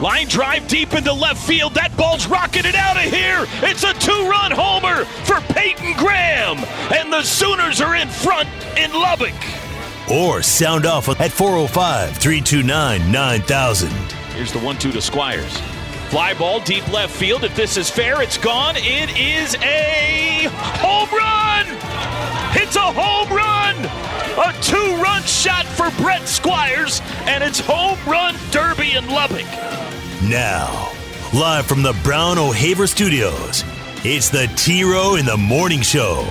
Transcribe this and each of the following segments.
Line drive deep into left field. That ball's rocketed out of here. It's a two run homer for Peyton Graham. And the Sooners are in front in Lubbock. Or sound off at 405 329 9000. Here's the 1 2 to Squires. Fly ball deep left field. If this is fair, it's gone. It is a home run. It's a home run. A two run shot for Brett Squires, and it's home run derby in Lubbock. Now, live from the Brown O'Haver Studios, it's the T Row in the Morning Show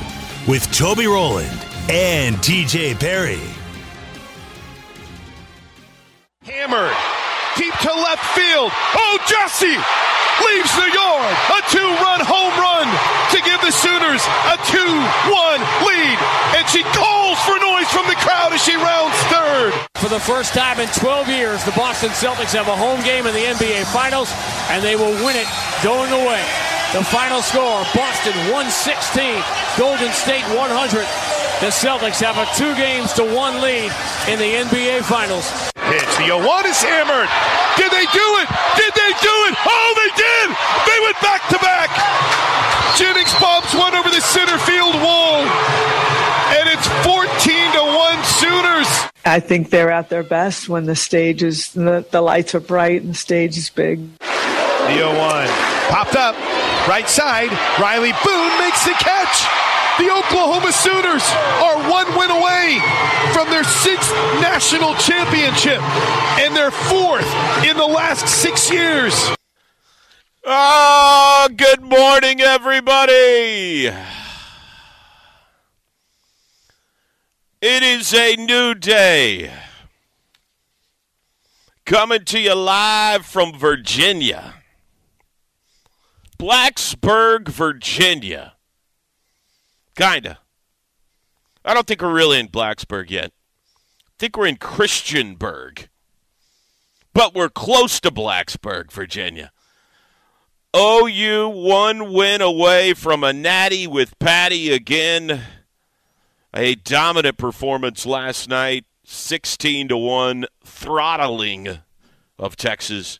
with Toby Rowland and TJ Perry. Hammered deep to left field. Oh, Jesse leaves the yard. A two run home run to give the Sooners a 2 1 lead. And she calls for noise from the crowd as she third. For the first time in 12 years, the Boston Celtics have a home game in the NBA Finals, and they will win it going away. The final score Boston 116, Golden State 100. The Celtics have a two games to one lead in the NBA Finals. Pitch. The 0 1 is hammered. Did they do it? Did they do it? Oh, they did! They went back to back. Jennings bobs one over the center field wall. And it's 14 to 1 Sooners. I think they're at their best when the stage is, the, the lights are bright and the stage is big. The 0 1 popped up. Right side. Rylie Boone makes the catch. The Oklahoma Sooners are one win away from their sixth national championship and their fourth in the last six years. Ah, good morning, everybody. It is a new day. Coming to you live from Virginia. Blacksburg, Virginia. Kinda. I don't think we're really in Blacksburg yet. I think we're in Christiansburg. But we're close to Blacksburg, Virginia. OU one win away from a natty with Patty again. A dominant performance last night, 16 to 1 throttling of Texas.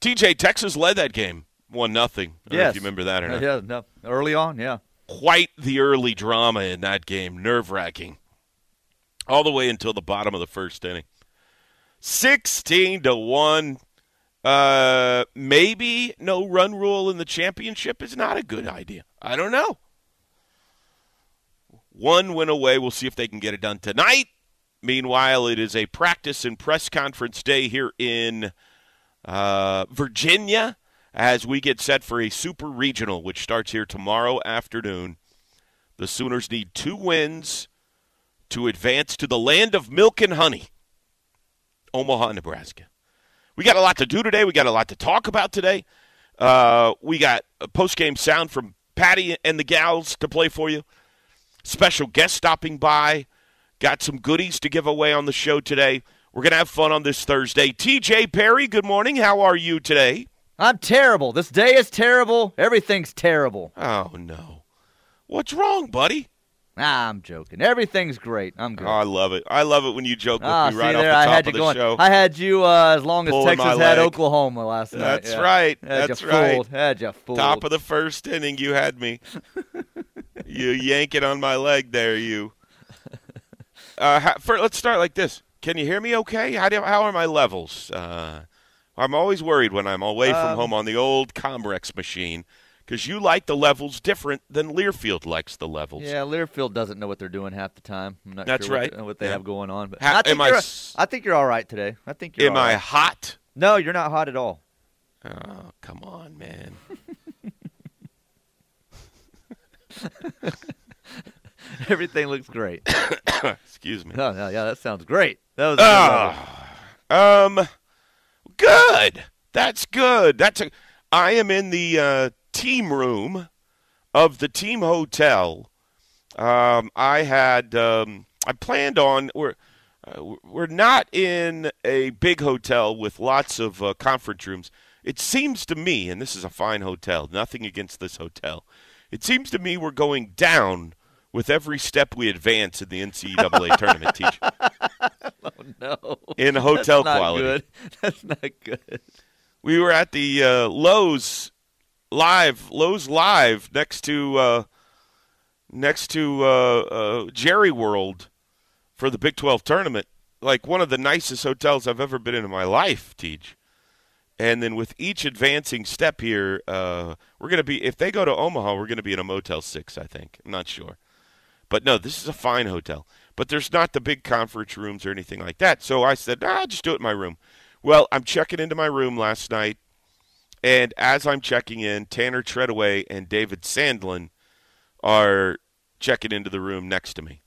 TJ Texas led that game, 1 nothing. Yes. if you remember that or not. Yeah, no, early on, yeah. Quite the early drama in that game, nerve-wracking. All the way until the bottom of the first inning. 16 to 1 uh, maybe no run rule in the championship is not a good idea. I don't know. One went away. We'll see if they can get it done tonight. Meanwhile, it is a practice and press conference day here in uh, Virginia as we get set for a super regional, which starts here tomorrow afternoon. The Sooners need two wins to advance to the land of milk and honey, Omaha, Nebraska. We got a lot to do today. We got a lot to talk about today. Uh, we got a post game sound from Patty and the gals to play for you. Special guest stopping by. Got some goodies to give away on the show today. We're going to have fun on this Thursday. TJ Perry, good morning. How are you today? I'm terrible. This day is terrible. Everything's terrible. Oh, no. What's wrong, buddy? Nah, I'm joking. Everything's great. I'm good. Oh, I love it. I love it when you joke with ah, me right see off there, the I top had of you the going. show. I had you uh, as long as Pulling Texas had. Oklahoma last night. That's yeah. right. Had That's you right. fooled. Had you fooled. Top of the first inning, you had me. you yank it on my leg there, you. Uh, for, let's start like this. Can you hear me okay? How, do, how are my levels? Uh, I'm always worried when I'm away from Um, home on the old Comrex machine because you like the levels different than Learfield likes the levels. Yeah, Learfield doesn't know what they're doing half the time. I'm not That's sure right. what, what they Yeah. have going on. But Ha- I think I you're, think you're all right today. I think you're Am I hot? No, you're not hot at all. Oh, come on, man. Everything looks great. Excuse me. no, yeah, that sounds great. That was. Ah, um, good. That's good. That's a. I am in the uh, team room of the team hotel. Um, I had um, I planned on we're uh, we're not in a big hotel with lots of uh, conference rooms. It seems to me, and this is a fine hotel. Nothing against this hotel. It seems to me we're going down with every step we advance in the NCAA tournament. Teach Oh no. in hotel That's not quality. Good. That's not good. we were at the uh, Loews live, Loews live next to uh, next to uh, uh, Jerry World for the Big Twelve tournament. Like one of the nicest hotels I've ever been in in my life, Teach. And then with each advancing step here, uh, we're going to be. If they go to Omaha, we're going to be in a Motel Six. I think. I'm not sure, but no, this is a fine hotel. But there's not the big conference rooms or anything like that. So I said, I'll just do it in my room. Well, I'm checking into my room last night, and as I'm checking in, Tanner Treadaway and David Sandlin are checking into the room next to me.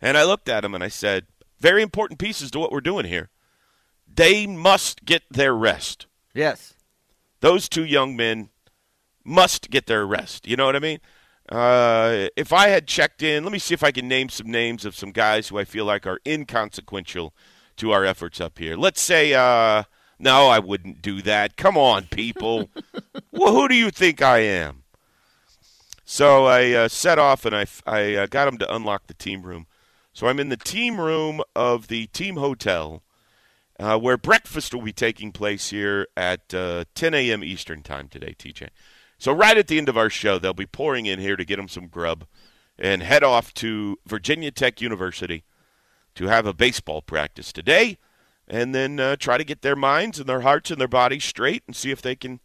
And I looked at him and I said, very important pieces to what we're doing here. They must get their rest. Yes. Those two young men must get their rest. You know what I mean? Uh, if I had checked in, let me see if I can name some names of some guys who I feel like are inconsequential to our efforts up here. Let's say, uh, no, I wouldn't do that. Come on, people. well, who do you think I am? So I uh, set off and I, I uh, got them to unlock the team room. So I'm in the team room of the team hotel uh, where breakfast will be taking place here at uh, 10 a.m. Eastern Time today, TJ. So right at the end of our show, they'll be pouring in here to get them some grub and head off to Virginia Tech University to have a baseball practice today and then uh, try to get their minds and their hearts and their bodies straight and see if they can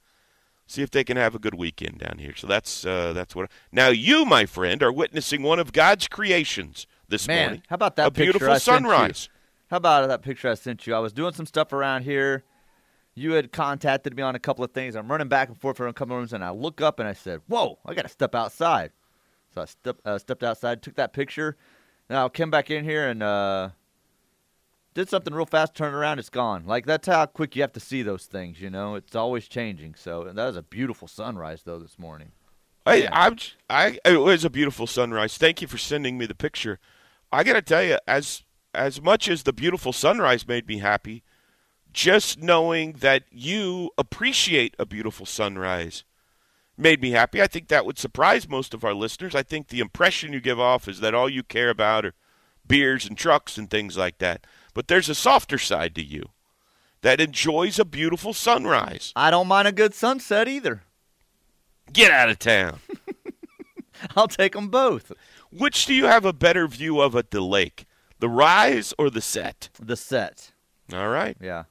see if they can have a good weekend down here. So that's uh, that's what. Now you, my friend, are witnessing one of God's creations this Man, morning. how about that a beautiful I sunrise? How about that picture I sent you? I was doing some stuff around here. You had contacted me on a couple of things. I'm running back and forth from a couple of rooms, and I look up and I said, "Whoa, I got to step outside." So I step, uh, stepped outside, took that picture. Now I came back in here and uh, did something real fast. Turned around, it's gone. Like that's how quick you have to see those things. You know, it's always changing. So that was a beautiful sunrise though this morning. I, I'm, I, it was a beautiful sunrise. Thank you for sending me the picture. I got to tell you, as as much as the beautiful sunrise made me happy, just knowing that you appreciate a beautiful sunrise made me happy. I think that would surprise most of our listeners. I think the impression you give off is that all you care about are beers and trucks and things like that. But there's a softer side to you that enjoys a beautiful sunrise. I don't mind a good sunset either. Get out of town. I'll take them both. Which do you have a better view of at the lake? The rise or the set? The set. All right. Yeah.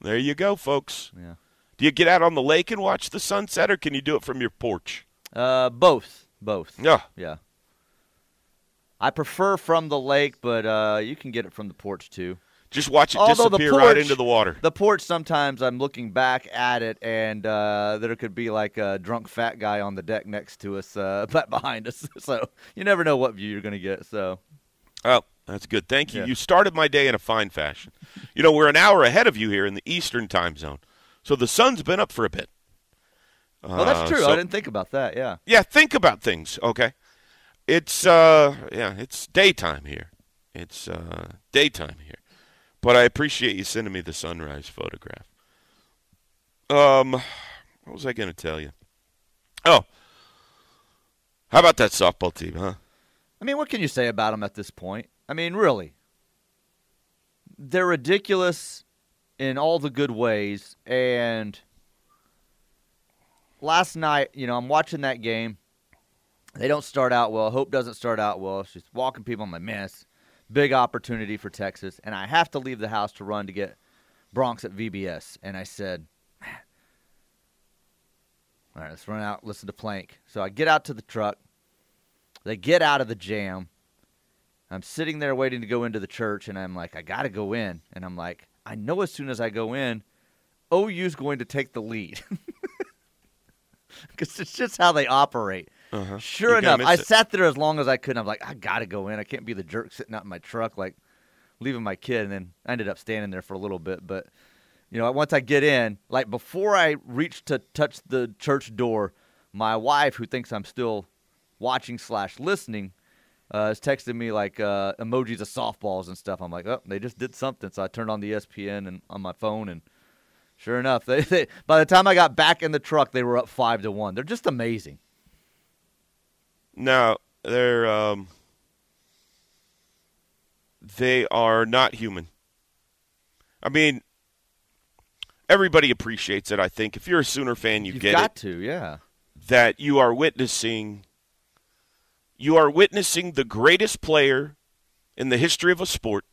There you go, folks. Yeah. Do you get out on the lake and watch the sunset or can you do it from your porch? Uh, both. Both. Yeah. Yeah. I prefer from the lake, but uh, you can get it from the porch too. Just watch it Although disappear porch, right into the water. The porch, sometimes I'm looking back at it, and uh, there could be like a drunk fat guy on the deck next to us, uh, but behind us. So you never know what view you're going to get. So Oh, that's good. Thank you. Yeah. You started my day in a fine fashion. you know, we're an hour ahead of you here in the Eastern time zone. So the sun's been up for a bit. well, that's Uh, true. so- I didn't think about that. Yeah. Yeah, think about things, okay? It's uh yeah, it's daytime here. It's uh daytime here. But I appreciate you sending me the sunrise photograph. Um what was I going to tell you? Oh. How about that softball team, huh? I mean, what can you say about them at this point? I mean, really, they're ridiculous in all the good ways. And last night, you know, I'm watching that game. They don't start out well. Hope doesn't start out well. She's walking people. I'm like, man, big opportunity for Texas. And I have to leave the house to run to get Bronx at VBS. And I said, all right, let's run out, listen to Plank. So I get out to the truck. They get out of the jam. I'm sitting there waiting to go into the church, and I'm like, I got to go in. And I'm like, I know as soon as I go in, OU's going to take the lead. Because it's just how they operate. Uh-huh. Sure You're enough, I it. sat there as long as I could. I'm like, I got to go in. I can't be the jerk sitting out in my truck, like leaving my kid. And then I ended up standing there for a little bit. But you know, once I get in, like before I reach to touch the church door, my wife, who thinks I'm still watching slash listening, uh, is texting me like uh, emojis of softballs and stuff. I'm like, oh, they just did something. So I turned on the ESPN and on my phone, and sure enough, they, they by the time I got back in the truck, they were up five to one. They're just amazing. No, they're um, they are not human. I mean, everybody appreciates it. I think if you're a Sooner fan, you You've get got it. to, yeah. that you are witnessing you are witnessing the greatest player in the history of a sport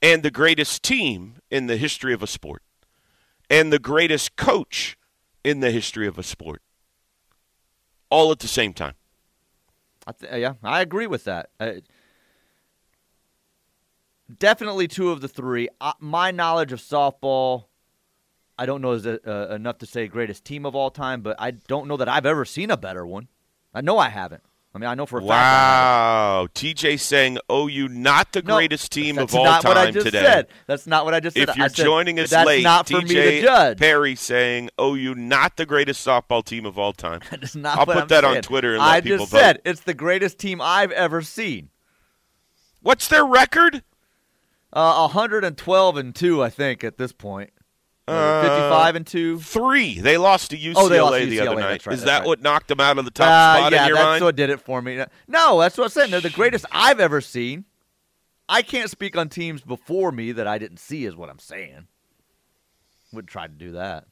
and the greatest team in the history of a sport and the greatest coach in the history of a sport all at the same time I th- yeah, I agree with that. Uh, definitely two of the three. Uh, my knowledge of softball, I don't know is uh, uh, enough to say greatest team of all time, but I don't know that I've ever seen a better one. I know I haven't. I mean, I know for a fact. Wow TJ saying OU not the. No, greatest team of all the things. That's not time what I just today Said. That's not what I just said. if you're said, joining us that's late, not for TJ me to judge. Perry saying OU not the greatest softball team of all time. That is not I'll put I'm that on. Twitter and let I people just vote. said it's the greatest team I've ever seen. What's their record? Uh, 112 and two, I think, at this point. Uh, 55 and two. Three. They lost to UCLA Oh, lost to the UCLA, other night. right, Is that right. what knocked them out of the top Uh, spot yeah, in your mind? Yeah, that's mind? what did it for me. No, that's what I'm saying. They're the greatest I've ever seen. I can't speak on teams before me that I didn't see, is what I'm saying. Wouldn't try to do that,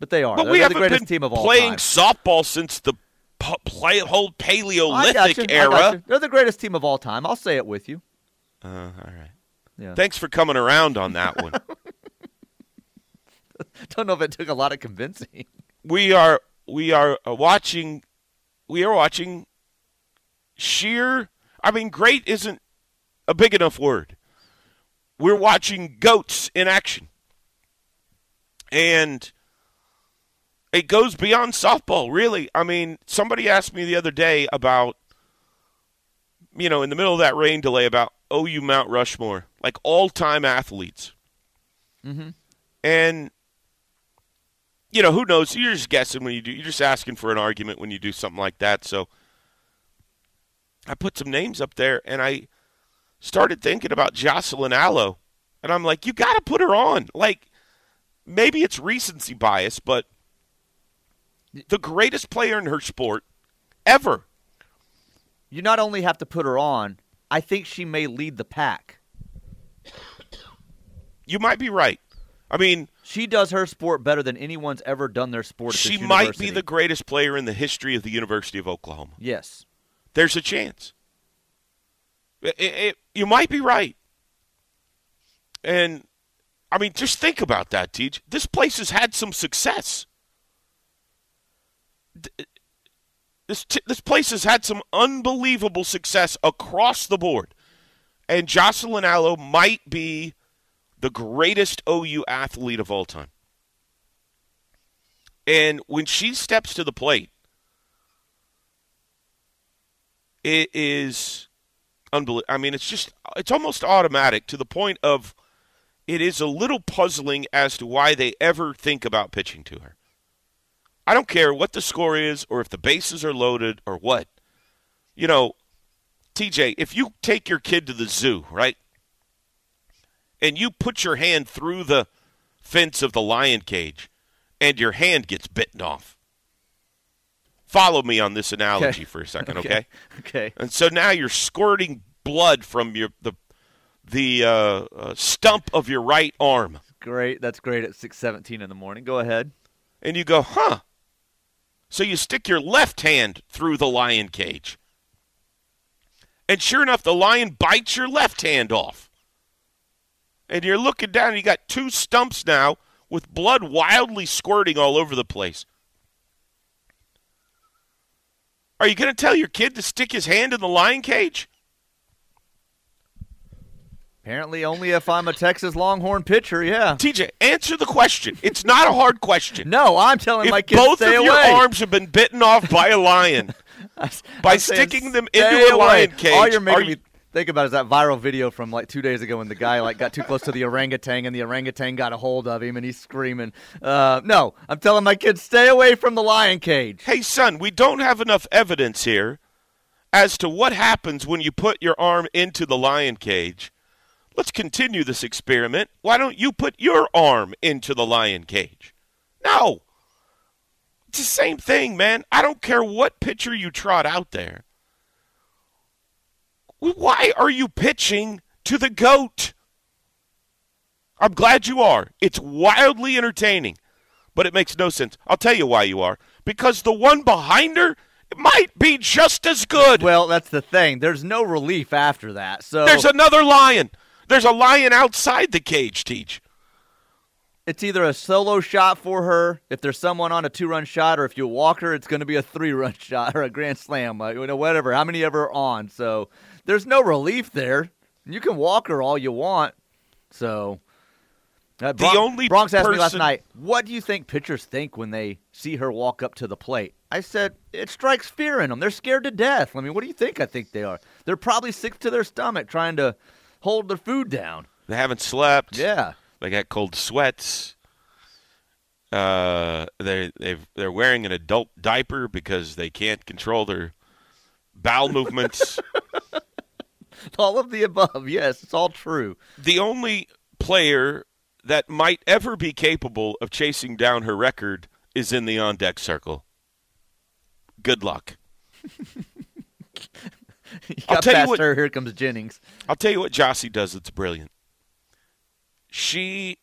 but they are. but They're we the haven't greatest been team of all playing time. softball since the play, whole Paleolithic era. They're the greatest team of all time. I'll say it with you. Uh, all right. Yeah. Thanks for coming around on that one. Don't know if it took a lot of convincing. we are we are watching we are watching sheer I mean great isn't a big enough word. We're watching goats in action. And it goes beyond softball, really. I mean, somebody asked me the other day about you know, in the middle of that rain delay about OU Mount Rushmore, like all-time athletes. Mm-hmm. And you know, who knows? You're just guessing when you do. You're just asking for an argument when you do something like that. So I put some names up there, and I started thinking about Jocelyn Alo, and I'm like, you got to put her on. Like, maybe it's recency bias, but the greatest player in her sport ever. You not only have to put her on, I think she may lead the pack. You might be right. I mean, She does her sport better than anyone's ever done their sport. At she might be the greatest player in the history of the University of Oklahoma. yes. There's a chance. It- it- it- you might be right. And, I mean, just think about that, Teach. This place has had some success. Uh, this, t- this place has had some unbelievable success across the board. And Jocelyn Alo might be the greatest OU athlete of all time. And when she steps to the plate, it is unbelievable. I mean, it's just it's almost automatic to the point of it is a little puzzling as to why they ever think about pitching to her. I don't care what the score is or if the bases are loaded or what. You know, TJ, if you take your kid to the zoo, right? And you put your hand through the fence of the lion cage and your hand gets bitten off. Follow me on this analogy Okay. for a second, okay? Okay. And so now you're squirting blood from your the the uh, uh, stump of your right arm, Great. That's great at six seventeen in the morning. Go ahead. and you go, "Huh." So you stick your left hand through the lion cage, and sure enough, the lion bites your left hand off. And you're looking down, and you got two stumps now with blood wildly squirting all over the place. Are you going to tell your kid to stick his hand in the lion cage? Apparently, only if I'm a Texas Longhorn pitcher. Yeah. TJ, answer the question. It's not a hard question. No, I'm telling if my kids both stay of away. your arms have been bitten off by a lion by I'm sticking them into a away. lion cage, All you're are making you, me Think about is that viral video from like two days ago when the guy like got too close to the orangutan and the orangutan got a hold of him and he's screaming. Uh, no, I'm telling my kids stay away from the lion cage. Hey, son, we don't have enough evidence here as to what happens when you put your arm into the lion cage. Let's continue this experiment. Why don't you put your arm into the lion cage? No. It's the same thing, man. I don't care what pitcher you trot out there. Why are you pitching to the goat? I'm glad you are. It's wildly entertaining, but it makes no sense. I'll tell you why you are. Because the one behind her might be just as good. Well, that's the thing. There's no relief after that. So There's another lion. There's a lion outside the cage, Teach. it's either a solo shot for her if there's someone on a two-run shot, or if you walk her, it's going to be a three-run shot or a grand slam, uh, you know, whatever. How many ever on? So there's no relief there. You can walk her all you want. So uh, The only Bronx asked me last night, "What do you think pitchers think when they see her walk up to the plate?" I said, "It strikes fear in them. They're scared to death. I mean, what do you think? I think they are. They're probably sick to their stomach, trying to hold their food down. They haven't slept. Yeah." They got cold sweats. Uh, they they they're wearing an adult diaper because they can't control their bowel movements. All of the above. Yes, it's all true. the only player that might ever be capable of chasing down her record is in the on deck circle. Good luck. You I'll got tell you what- her. Here comes Jennings. I'll tell you what Jossie does that's brilliant. She,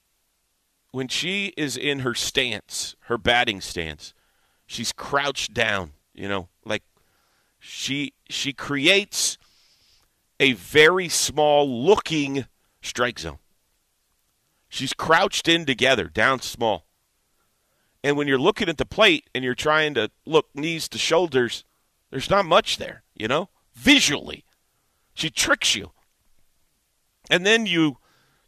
when she is in her stance, her batting stance, she's crouched down. You know, like she she creates a very small looking strike zone. She's crouched in together, down small. And when you're looking at the plate and you're trying to look knees to shoulders, there's not much there, you know, visually. She tricks you. And then you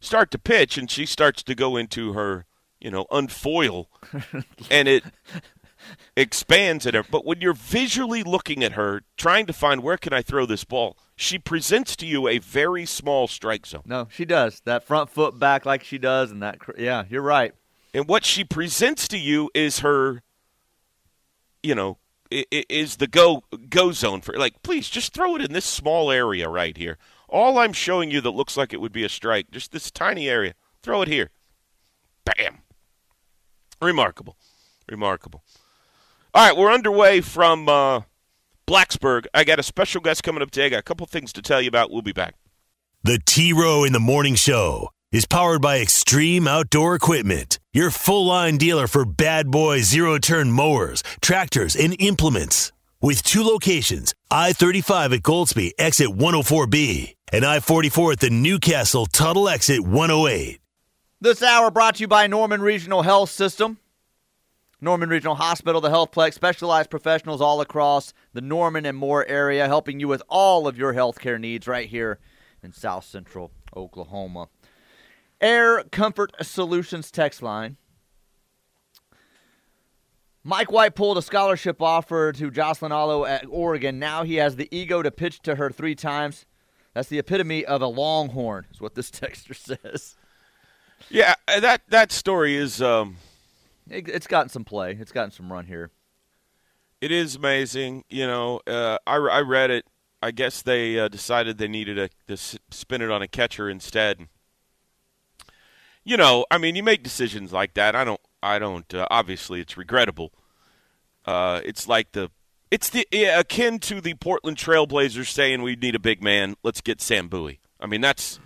start to pitch, and she starts to go into her, you know, unfoil, and it expands at her. But when you're visually looking at her, trying to find where can I throw this ball, she presents to you a very small strike zone. No, she does that front foot back like she does, and that. Yeah, you're right. And what she presents to you is her, you know, is the go go zone for like. Please just throw it in this small area right here. All I'm showing you that looks like it would be a strike, just this tiny area. Throw it here. Bam. Remarkable, remarkable. All right, we're underway from uh, Blacksburg. I got a special guest coming up today. I got a couple things to tell you about. We'll be back. The T Row in the Morning Show is powered by Extreme Outdoor Equipment, your full line dealer for bad boy zero turn mowers, tractors, and implements. With two locations I 35 at Goldsby, exit 104B, and I 44 at the Newcastle Tuttle exit 108. This hour brought to you by Norman Regional Health System. Norman Regional Hospital, the Health Healthplex, specialized professionals all across the Norman and Moore area, helping you with all of your healthcare needs right here in South Central Oklahoma. Air Comfort Solutions text line. Mike White pulled a scholarship offer to Jocelyn Alo at Oregon. Now he has the ego to pitch to her three times. That's the epitome of a longhorn, is what this texter says. Yeah, that that story is. Um, It, it's gotten some play. It's gotten some run here. It is amazing. You know, uh, I, I read it. I guess they uh, decided they needed a, to s- spin it on a catcher instead. You know, I mean, you make decisions like that. I don't. I don't. Uh, obviously, it's regrettable. Uh, it's like the. It's the yeah, akin to the Portland Trailblazers saying we need a big man. Let's get Sam Bowie. I mean, that's.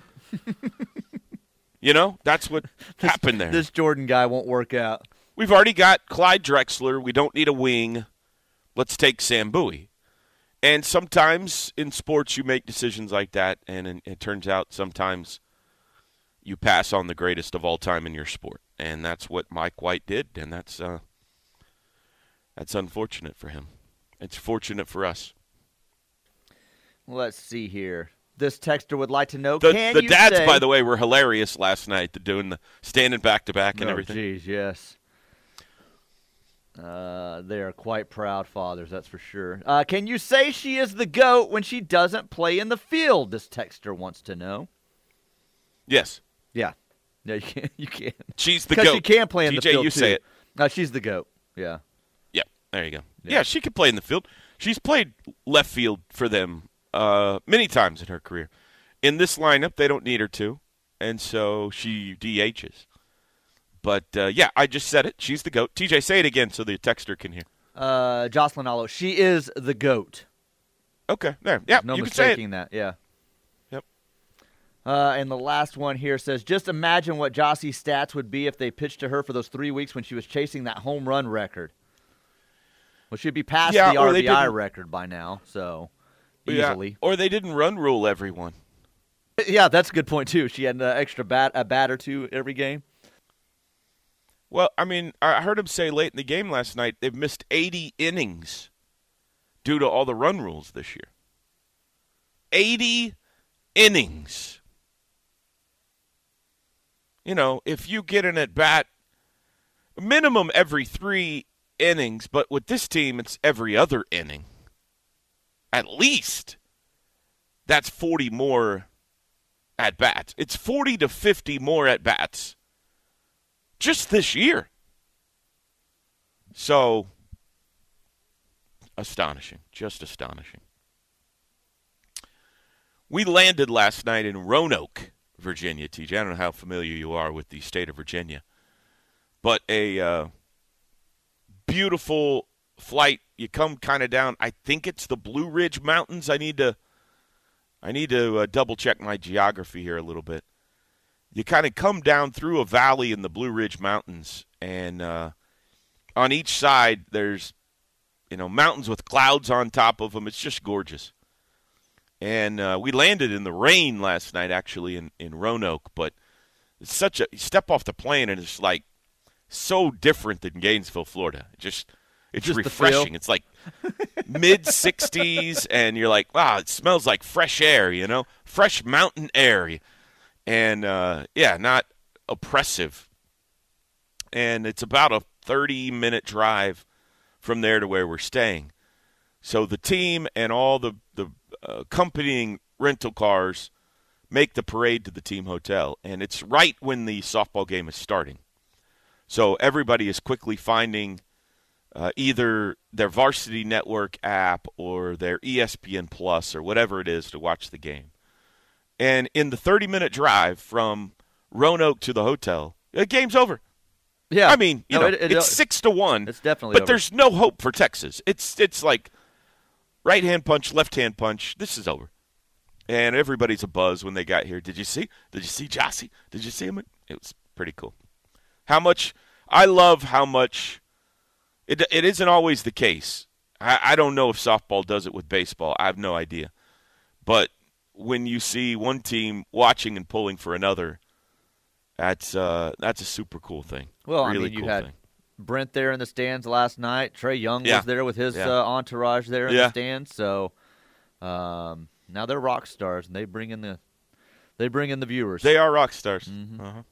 you know, that's what happened there. This Jordan guy won't work out. We've already got Clyde Drexler. We don't need a wing. Let's take Sam Bowie. And sometimes in sports, you make decisions like that, and it, turns out sometimes you pass on the greatest of all time in your sport, and that's what Mike White did, and that's uh, that's unfortunate for him. It's fortunate for us. Let's see here. This texter would like to know The, the dads, say- by the way, were hilarious last night. The doing the standing back to back and oh, everything. Geez, yes. Uh, they are quite proud fathers, that's for sure. Uh, can you say she is the GOAT when she doesn't play in the field? This texter wants to know. Yes. Yeah. No, you can't. You can't. She's the goat. she can play in TJ, the field, you too. say it. No, she's the GOAT. Yeah. Yeah, there you go. Yeah. Yeah. she could play in the field. She's played left field for them uh, many times in her career. In this lineup, they don't need her to, and so she DHs. But uh, yeah, I just said it. She's the goat. TJ, say it again so the texter can hear. Uh, Jocelyn Alo. She is the GOAT. Okay, there. Yeah, No you can say it. mistaking that. Yeah. Yep. Uh, and the last one here says, just imagine what Jossie's stats would be if they pitched to her for those three weeks when she was chasing that home run record. Well, she'd be past Yeah, the RBI record by now, so Yeah, easily. Or they didn't run rule everyone. Yeah, that's a good point too. She had an extra bat, a bat or two every game. Well, I mean, I heard him say late in the game last night they've missed 80 innings due to all the run rules this year. 80 innings. You know, if you get an at bat minimum every 3 innings, but with this team it's every other inning. At least that's 40 more at bats. It's 40 to 50 more at bats just this year. So astonishing, just astonishing. We landed last night in Roanoke, Virginia, TJ. I don't know how familiar you are with the state of Virginia, but a uh, beautiful flight. You come kind of down. I think it's the Blue Ridge Mountains. I need to, I need to uh, double check my geography here a little bit you kind of come down through a valley in the Blue Ridge Mountains, and uh, on each side there's you know mountains with clouds on top of them. It's just gorgeous. And uh, we landed in the rain last night, actually in in Roanoke, but it's such a you step off the plane and it's like so different than Gainesville, Florida. It just it's Just refreshing. It's like mid 60s, and you're like, wow, it smells like fresh air, you know, fresh mountain air and uh, yeah, not oppressive. And it's about a 30 minute drive from there to where we're staying. So the team and all the the uh, accompanying rental cars make the parade to the team hotel, and it's right when the softball game is starting. So everybody is quickly finding uh, either their Varsity Network app or their ESPN Plus or whatever it is to watch the game. And in the 30 minute drive from Roanoke to the hotel, the game's over. Yeah, I mean, you No, know, it- it- it's uh, six to one. It's definitely But over. there's no hope for Texas. It's it's like right hand punch, left hand punch. This is over. And everybody's a buzz when they got here. Did you see? Did you see Jossie? Did you see him? It was pretty cool. How much I love how much it it isn't always the case. I, I don't know if softball does it with baseball. I have no idea. But when you see one team watching and pulling for another, that's uh, that's a super cool thing. Well, I mean, you cool had thing. Brent there in the stands last night. Trae Young Yeah. was there with his Yeah. uh, entourage there in Yeah. the stands. So um, now they're rock stars, and they bring in the they bring in the viewers. They are rock stars. Mm-hmm. Uh-huh.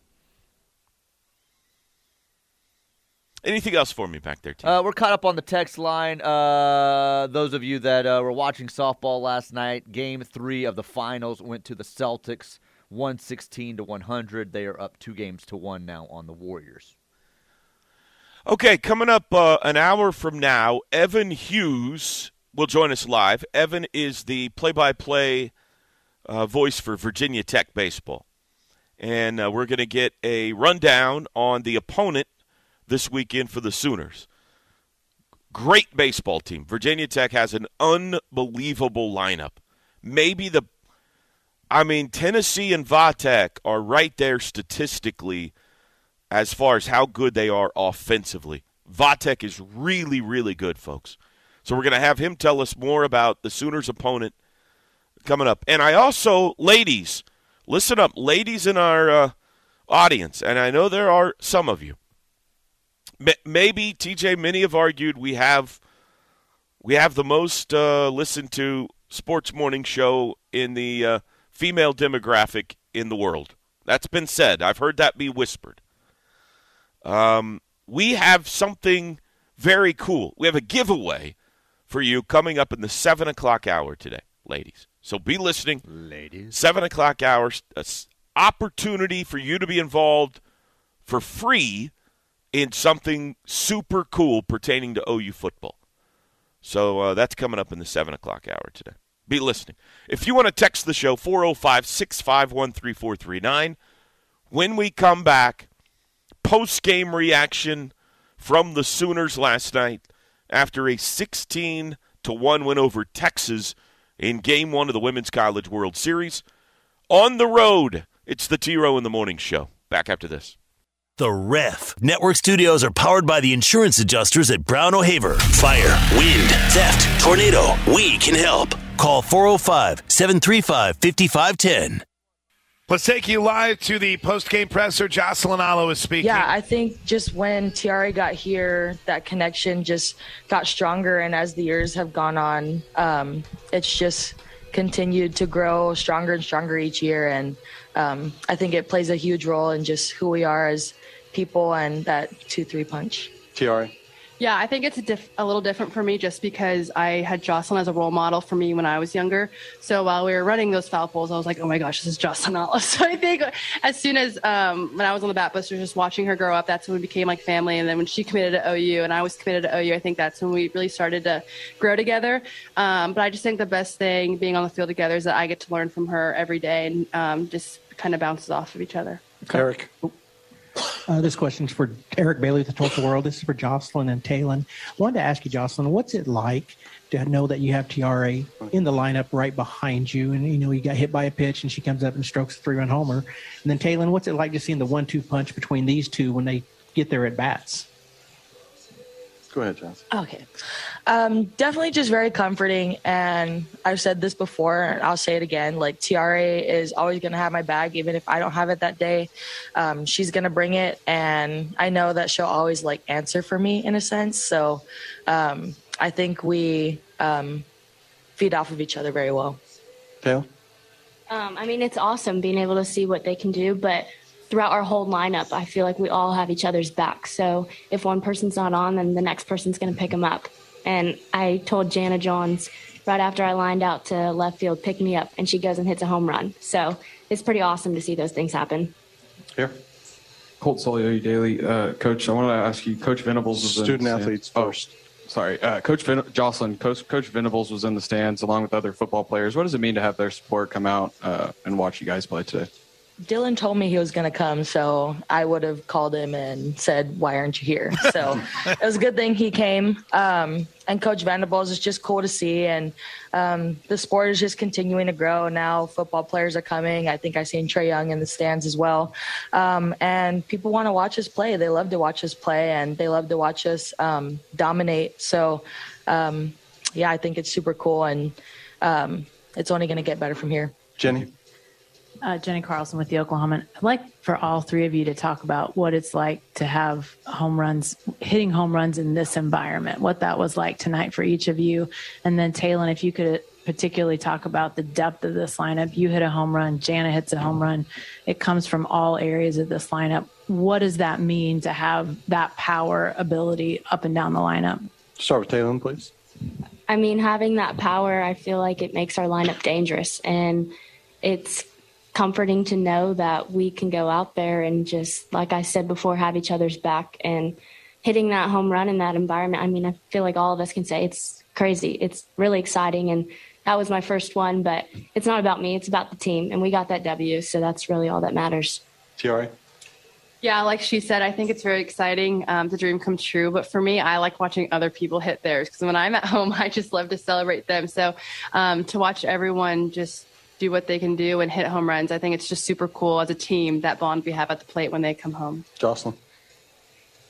Anything else for me back there, T? Uh, we're caught up on the text line. Uh, those of you that uh, were watching softball last night, Game Three of the finals went to the Celtics, one sixteen to one hundred. They are up two games to one now on the Warriors. Okay, coming up uh, an hour from now, Evan Hughes will join us live. Evan is the play-by-play uh, voice for Virginia Tech baseball, and uh, we're going to get a rundown on the opponent this weekend for the Sooners. Great baseball team. Virginia Tech has an unbelievable lineup. Maybe the, I mean, Tennessee and Vatek are right there statistically as far as how good they are offensively. Vatek is really, really good, folks. So we're going to have him tell us more about the Sooners' opponent coming up. And I also, ladies, listen up, ladies in our uh, audience, and I know there are some of you. Maybe TJ, many have argued we have we have the most uh, listened to sports morning show in the uh, female demographic in the world. That's been said. I've heard that be whispered. Um, we have something very cool. We have a giveaway for you coming up in the 7 o'clock hour today, ladies. So be listening. Ladies. 7 o'clock hour, a s- opportunity for you to be involved for free in something super cool pertaining to OU football. So uh, that's coming up in the 7 o'clock hour today. Be listening. If you want to text the show, 405 651 3439. When we come back, post game reaction from the Sooners last night after a 16 to 1 win over Texas in game one of the Women's College World Series. On the road, it's the T Row in the Morning Show. Back after this. The Ref. Network studios are powered by the insurance adjusters at Brown O'Haver. Fire, wind, theft, tornado. We can help. Call 405 735 5510. Let's take you live to the post-game presser. Jocelyn Alo is speaking. Yeah, I think just when Tiare got here, that connection just got stronger, and as the years have gone on, um, it's just continued to grow stronger and stronger each year. And um, I think it plays a huge role in just who we are as people and that two-three punch. Tiare. Yeah, I think it's a, diff- a little different for me just because I had Jocelyn as a role model for me when I was younger. So while we were running those foul poles, I was like, oh my gosh, this is Jocelyn Alo. So I think as soon as um, when I was on the bat busters, just watching her grow up, that's when we became like family. And then when she committed to OU and I was committed to OU, I think that's when we really started to grow together. Um, but I just think the best thing being on the field together is that I get to learn from her every day and um, just kind of bounces off of each other. Eric. Uh, this question is for Eric Bailey with the Tulsa World. This is for Jocelyn and Taylon. I wanted to ask you, Jocelyn, what's it like to know that you have TRA in the lineup right behind you? And, you know, you got hit by a pitch and she comes up and strokes a three run homer. And then, Taylon, what's it like just seeing the one two punch between these two when they get their at bats? Go ahead, Jocelyn. Okay. Um, definitely just very comforting. And I've said this before, and I'll say it again. Like, TRA is always going to have my bag, even if I don't have it that day. Um, she's going to bring it. And I know that she'll always, like, answer for me in a sense. So um, I think we um, feed off of each other very well. Taylor. Um, I mean, it's awesome being able to see what they can do, but throughout our whole lineup, I feel like we all have each other's back. So if one person's not on, then the next person's going to pick them up. And I told Jana Johns right after I lined out to left field, pick me up, and she goes and hits a home run. So it's pretty awesome to see those things happen. Here. Colt Sully, Daily. Uh, Coach, I wanted to ask you, Coach Venables was Student in athletes stands. first. Oh, sorry. Uh, Coach Ven- Jocelyn, Coach, Coach Venables was in the stands along with other football players. What does it mean to have their support come out uh, and watch you guys play today? Dylan told me he was going to come, so I would have called him and said, "Why aren't you here?" So it was a good thing he came. Um, and Coach Venables is just cool to see, and um, the sport is just continuing to grow. Now football players are coming. I think I seen Trae Young in the stands as well, um, and people want to watch us play. They love to watch us play, and they love to watch us um, dominate. So, um, yeah, I think it's super cool, and um, it's only going to get better from here. Jenny. Uh, Jenni Carlson with the Oklahoman. I'd like for all three of you to talk about what it's like to have home runs, hitting home runs in this environment, what that was like tonight for each of you. And then, Taylon, if you could particularly talk about the depth of this lineup. You hit a home run, Jana hits a home run. It comes from all areas of this lineup. What does that mean to have that power ability up and down the lineup? Start with Taylon, please. I mean, having that power, I feel like it makes our lineup dangerous. And it's comforting to know that we can go out there and just, like I said before, have each other's back. And hitting that home run in that environment, I mean, I feel like all of us can say it's crazy. It's really exciting. And that was my first one, but it's not about me, it's about the team. And we got that W. So that's really all that matters. Tiare. Yeah, like she said, I think it's very exciting. Um, the dream come true. But for me, I like watching other people hit theirs because when I'm at home, I just love to celebrate them. So um, to watch everyone just do what they can do and hit home runs, I think it's just super cool as a team that bond we have at the plate when they come home. Jocelyn.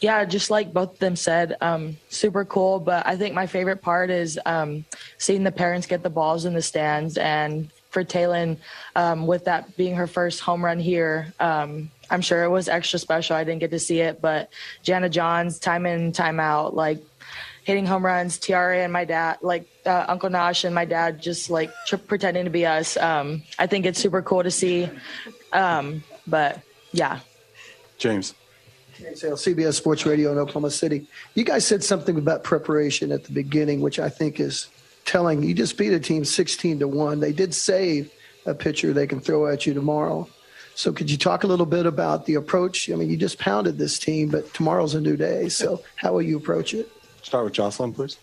Yeah, just like both of them said, um, super cool. But I think my favorite part is um, seeing the parents get the balls in the stands. And for Taylon, um, with that being her first home run here, um, I'm sure it was extra special. I didn't get to see it, but Jana Johns, time in, time out, like hitting home runs. Tiare and my dad, like uh, Uncle Nash and my dad, just like tr- pretending to be us. Um, I think it's super cool to see. Um, but yeah, James. Sale, CBS Sports Radio in Oklahoma City. You guys said something about preparation at the beginning, which I think is telling. You just beat a team 16 to 1. They did save a pitcher they can throw at you tomorrow. So could you talk a little bit about the approach? I mean, you just pounded this team, but tomorrow's a new day. So how will you approach it? Start with Jocelyn, please.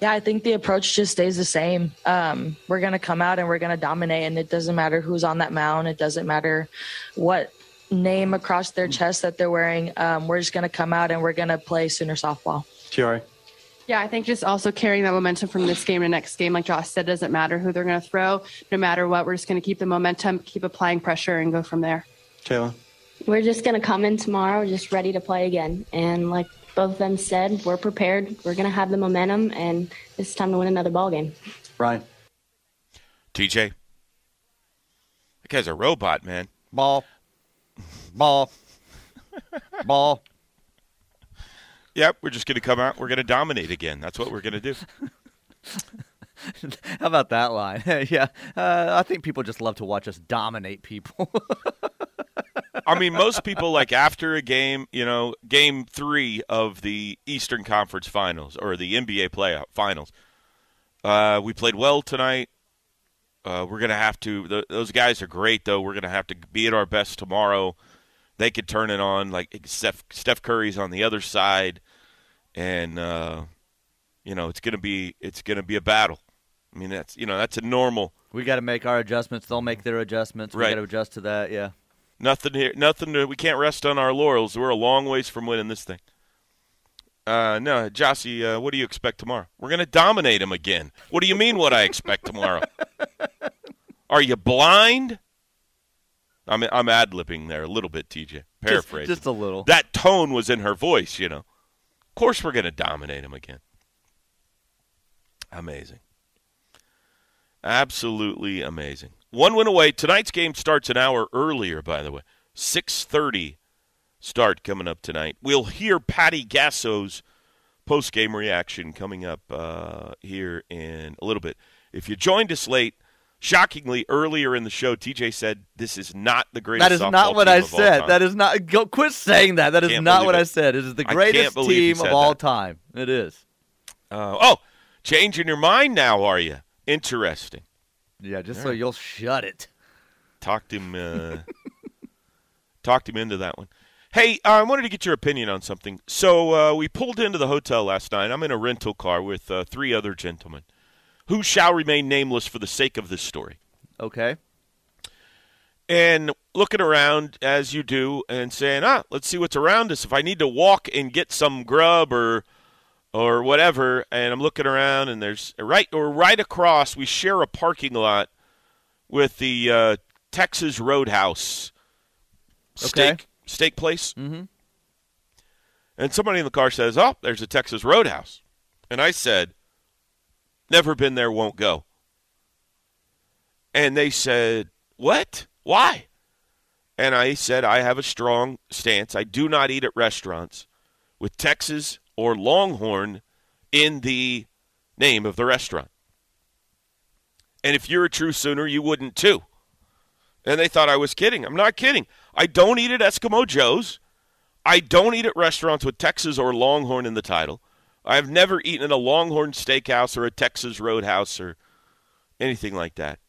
Yeah, I think the approach just stays the same. Um, we're going to come out and we're going to dominate, and it doesn't matter who's on that mound. It doesn't matter what name across their chest that they're wearing. Um, we're just going to come out and we're going to play Sooner softball. Tiare. Yeah, I think just also carrying that momentum from this game to next game, like Josh said, doesn't matter who they're going to throw. No matter what, we're just going to keep the momentum, keep applying pressure, and go from there. Taylon. We're just going to come in tomorrow just ready to play again. And like both of them said, we're prepared. We're going to have the momentum, and it's time to win another ball game. Ryan. TJ. That guy's a robot, man. Ball. Ball. Ball. Yep, we're just going to come out. We're going to dominate again. That's what we're going to do. How about that line? yeah, uh, I think people just love to watch us dominate people. I mean, most people like after a game, you know, game three of the Eastern Conference Finals or the NBA playoff finals. Uh, we played well tonight. Uh, we're gonna have to. Th- those guys are great, though. We're gonna have to be at our best tomorrow. They could turn it on. Like Steph, Steph Curry's on the other side, and uh, you know it's gonna be it's gonna be a battle. I mean, that's you know that's a normal. we got to make our adjustments. They'll make their adjustments. We got to adjust to that. Yeah. Nothing here. Nothing. To, we can't rest on our laurels. We're a long ways from winning this thing. Uh, no, Jossie, uh, what do you expect tomorrow? We're going to dominate him again. What do you mean? What I expect tomorrow? Are you blind? I'm I'm ad libbing there a little bit, TJ. Paraphrase. just a little. That tone was in her voice, you know. Of course, we're going to dominate him again. Amazing. Absolutely amazing. One win away. Tonight's game starts an hour earlier, by the way. 6:30 start coming up tonight. We'll hear Patty Gasso's post-game reaction coming up uh, here in a little bit. If you joined us late, shockingly earlier in the show, TJ said this is not the greatest. That is not what I said. That is not. Go, quit saying that. That is not what it. I said. It is the greatest team of all that. time. It is. Uh, oh, changing your mind now, are you? Interesting. Yeah, just All so right. you'll shut it. Talked him. Uh, talked him into that one. Hey, uh, I wanted to get your opinion on something. So uh, we pulled into the hotel last night. I'm in a rental car with uh, three other gentlemen, who shall remain nameless for the sake of this story. Okay. And looking around as you do, and saying, "Ah, let's see what's around us. If I need to walk and get some grub or or whatever," and I'm looking around, and there's right or right across, we share a parking lot with the uh, Texas Roadhouse steak steak place. Mm-hmm. And somebody in the car says, "Oh, there's a Texas Roadhouse," and I said, "Never been there, won't go." And they said, "What? Why?" And I said, "I have a strong stance. I do not eat at restaurants with Texas or Longhorn in the name of the restaurant." And if you're a true Sooner, you wouldn't too. And they thought I was kidding. I'm not kidding. I don't eat at Eskimo Joe's. I don't eat at restaurants with Texas or Longhorn in the title. I've never eaten at a Longhorn Steakhouse or a Texas Roadhouse or anything like that.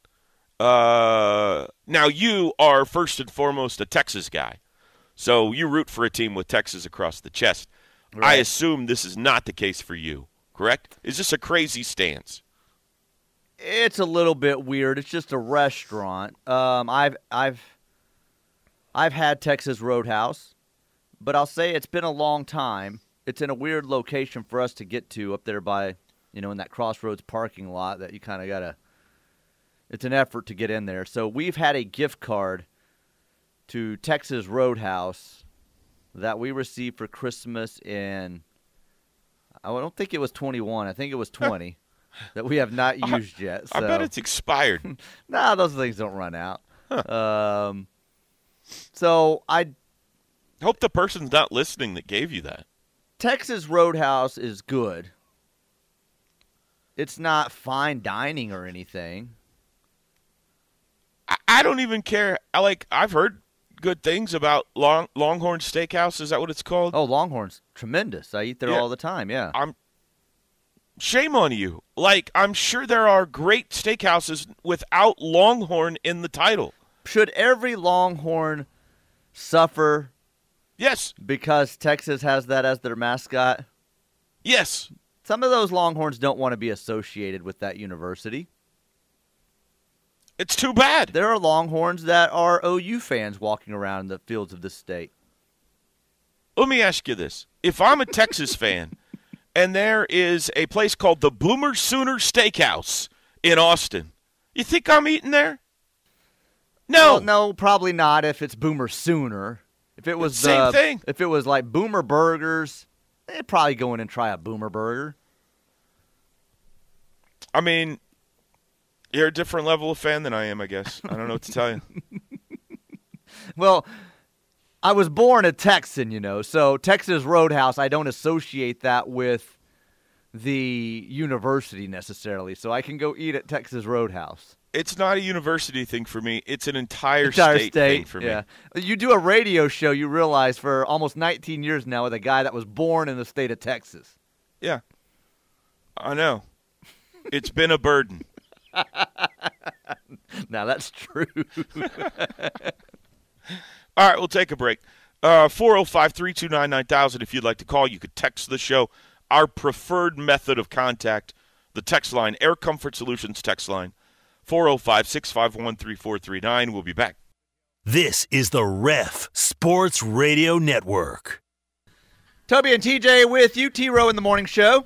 Uh, now, you are first and foremost a Texas guy. So you root for a team with Texas across the chest. I assume this is not the case for you, correct? Is this a crazy stance? It's a little bit weird. It's just a restaurant. Um, I've I've I've had Texas Roadhouse, but I'll say it's been a long time. It's in a weird location for us to get to up there by, you know, in that Crossroads parking lot that you kind of gotta. It's an effort to get in there. So we've had a gift card to Texas Roadhouse that we received for Christmas in. I don't think it was 21. I think it was 20 that we have not used yet. I bet so- it's expired. nah, those things don't run out. Um, so I hope the person's not listening that gave you that. Texas Roadhouse is good. It's not fine dining or anything. I, I don't even care. I like. I've heard good things about Long Longhorn Steakhouse. Is that what it's called? Oh, Longhorns, tremendous. I eat there Yeah. all the time. Yeah. I'm. Shame on you. Like I'm sure there are great steakhouses without Longhorn in the title. Should every Longhorn suffer Yes. because Texas has that as their mascot? Yes. Some of those Longhorns don't want to be associated with that university. It's too bad. There are Longhorns that are OU fans walking around in the fields of this state. Let me ask you this: If I'm a Texas fan, and there is a place called the Boomer Sooner Steakhouse in Austin, you think I'm eating there? No. Well, no, probably not. If it's Boomer Sooner, if it was Same thing. If it was like Boomer Burgers, they'd probably go in and try a Boomer Burger. I mean, you're a different level of fan than I am. I guess I don't know what to tell you. Well, I was born a Texan, you know, so Texas Roadhouse, I don't associate that with the university necessarily. So I can go eat at Texas Roadhouse. It's not a university thing for me. It's an entire, Entire state, state thing for me. yeah. You do a radio show, you realize, for almost 19 years now with a guy that was born in the state of Texas. Yeah. I know. It's been a burden. now that's true. All right, we'll take a break. Uh, 405 329 9000. If you'd like to call, you could text the show. Our preferred method of contact, the text line, Air Comfort Solutions text line, 405 651 3439. We'll be back. This is the Ref Sports Radio Network. Toby and TJ with you, T Row in the morning show.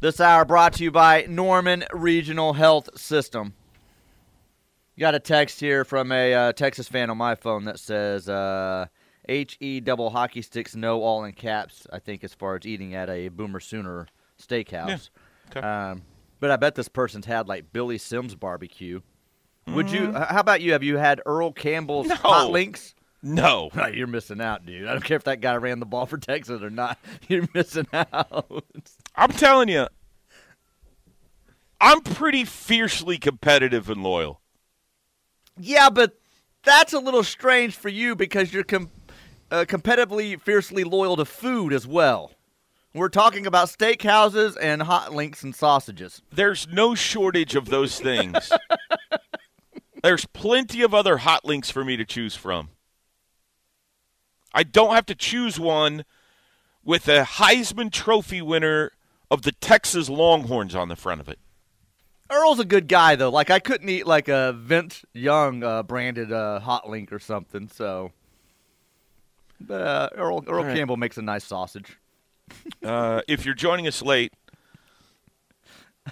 This hour brought to you by Norman Regional Health System. Got a text here from a uh, Texas fan on my phone that says uh, HE double hockey sticks, no all in caps, I think, as far as eating at a Boomer Sooner steakhouse. Okay. Um, but I bet this person's had like Billy Sims barbecue. Would you? H- How about you? Have you had Earl Campbell's hot links? No. You're missing out, dude. I don't care if that guy ran the ball for Texas or not. You're missing out. I'm telling you, I'm pretty fiercely competitive and loyal. yeah, but that's a little strange for you because you're com- uh, competitively, fiercely loyal to food as well. We're talking about steakhouses and hot links and sausages. There's no shortage of those things. There's plenty of other hot links for me to choose from. I don't have to choose one with a Heisman Trophy winner of the Texas Longhorns on the front of it. Earl's a good guy though. Like I couldn't eat like a Vince Young uh, branded uh, hot link or something. So, but uh, Earl Earl All right. Campbell makes a nice sausage. Uh, if you're joining us late,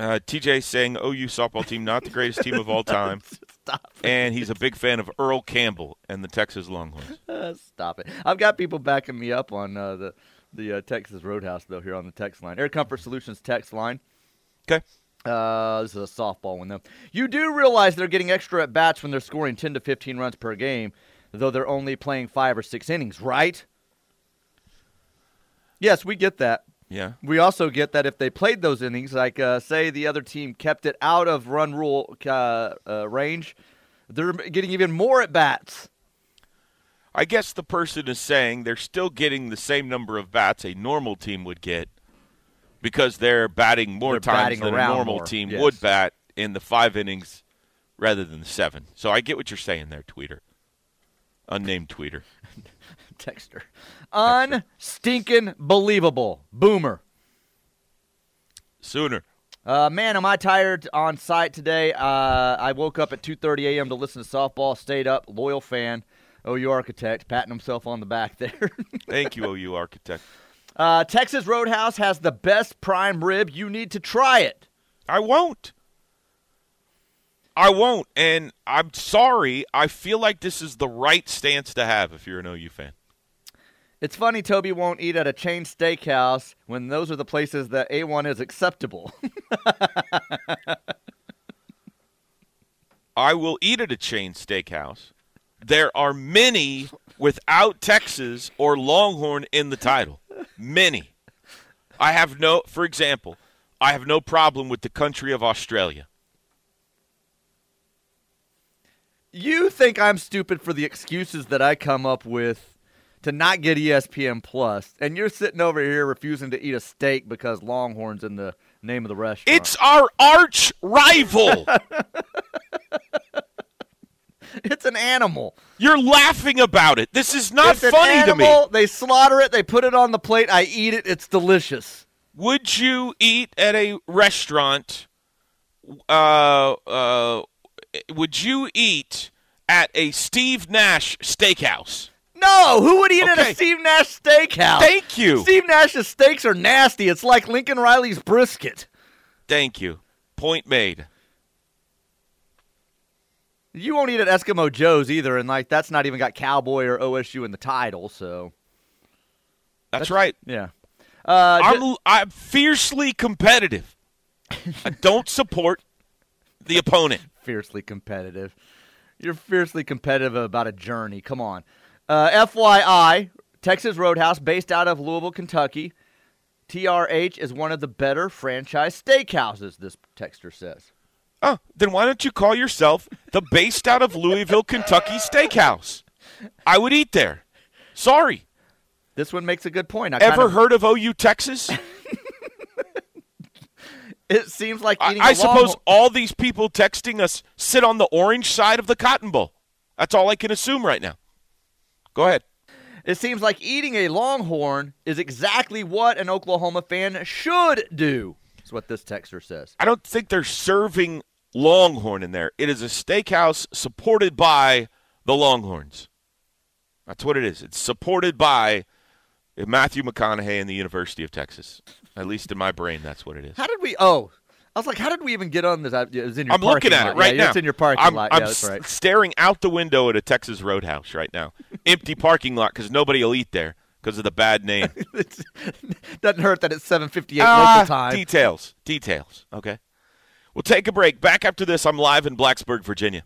uh, TJ saying OU softball team not the greatest team of all time, Stop. and he's a big fan of Earl Campbell and the Texas Longhorns. Uh, stop it. I've got people backing me up on uh, the the uh, Texas Roadhouse though here on the text line. Air Comfort Solutions text line. Okay. Uh, this is a softball one though. You do realize they're getting extra at bats when they're scoring 10 to 15 runs per game, though they're only playing five or six innings, right? Yes, we get that. Yeah. We also get that if they played those innings, like uh, say the other team kept it out of run rule uh, uh, range, they're getting even more at bats. I guess the person is saying they're still getting the same number of bats a normal team would get because they're batting more They're times batting than a normal more, team yes. would bat in the five innings rather than the seven. So I get what you're saying there, tweeter. Unnamed tweeter. Texter. Unstinking believable. Boomer. Sooner. Uh, man, am I tired on site today? Uh, I woke up at 2:30 a.m. to listen to softball. Stayed up, loyal fan. OU architect patting himself on the back there. Thank you, OU architect. uh, Texas Roadhouse has the best prime rib. You need to try it. I won't. I won't. And I'm sorry. I feel like this is the right stance to have if you're an OU fan. It's funny Toby won't eat at a chain steakhouse when those are the places that A1 is acceptable. I will eat at a chain steakhouse. There are many without Texas or Longhorn in the title. Many. I have no, for example, I have no problem with the country of Australia. You think I'm stupid for the excuses that I come up with to not get ESPN Plus, and you're sitting over here refusing to eat a steak because Longhorn's in the name of the restaurant. It's our arch rival. it's an animal. You're laughing about it. This is not It's funny to me. animal. They slaughter it. They put it on the plate. I eat it. It's delicious. Would you eat at a restaurant? Uh, uh, would you eat at a Steve Nash steakhouse? No, who would eat at a Steve Nash steakhouse? Thank you. Steve Nash's steaks are nasty. It's like Lincoln Riley's brisket. Thank you. Point made. You won't eat at Eskimo Joe's either, and like that's not even got Cowboy or OSU in the title. So That's, right. yeah, uh, I'm I'm fiercely competitive. I don't support the opponent. fiercely competitive. You're fiercely competitive about a journey. Come on. Uh, FYI, Texas Roadhouse, based out of Louisville, Kentucky. TRH is one of the better franchise steakhouses, this texter says. Oh, then why don't you call yourself the based out of Louisville, Kentucky steakhouse? I would eat there. Sorry. This one makes a good point. I Ever kind of- heard of OU Texas? It seems like I, eating I a suppose Longhorn- all these people texting us sit on the orange side of the Cotton Bowl. That's all I can assume right now. Go ahead. It seems like eating a Longhorn is exactly what an Oklahoma fan should do. Is what this texter says. I don't think they're serving Longhorn in there. It is a steakhouse supported by the Longhorns. That's what it is. It's supported by Matthew McConaughey and the University of Texas. At least in my brain, that's what it is. How did we? Oh, I was like, how did we even get on this? It was in your I'm looking at lot. it right yeah, now. It's in your parking I'm, lot. I'm yeah, that's right. staring out the window at a Texas Roadhouse right now. Empty parking lot because nobody will eat there because of the bad name. Doesn't hurt that it's 7:58 Ah, local time. Details. Details. Okay. We'll take a break. Back after this, I'm live in Blacksburg, Virginia.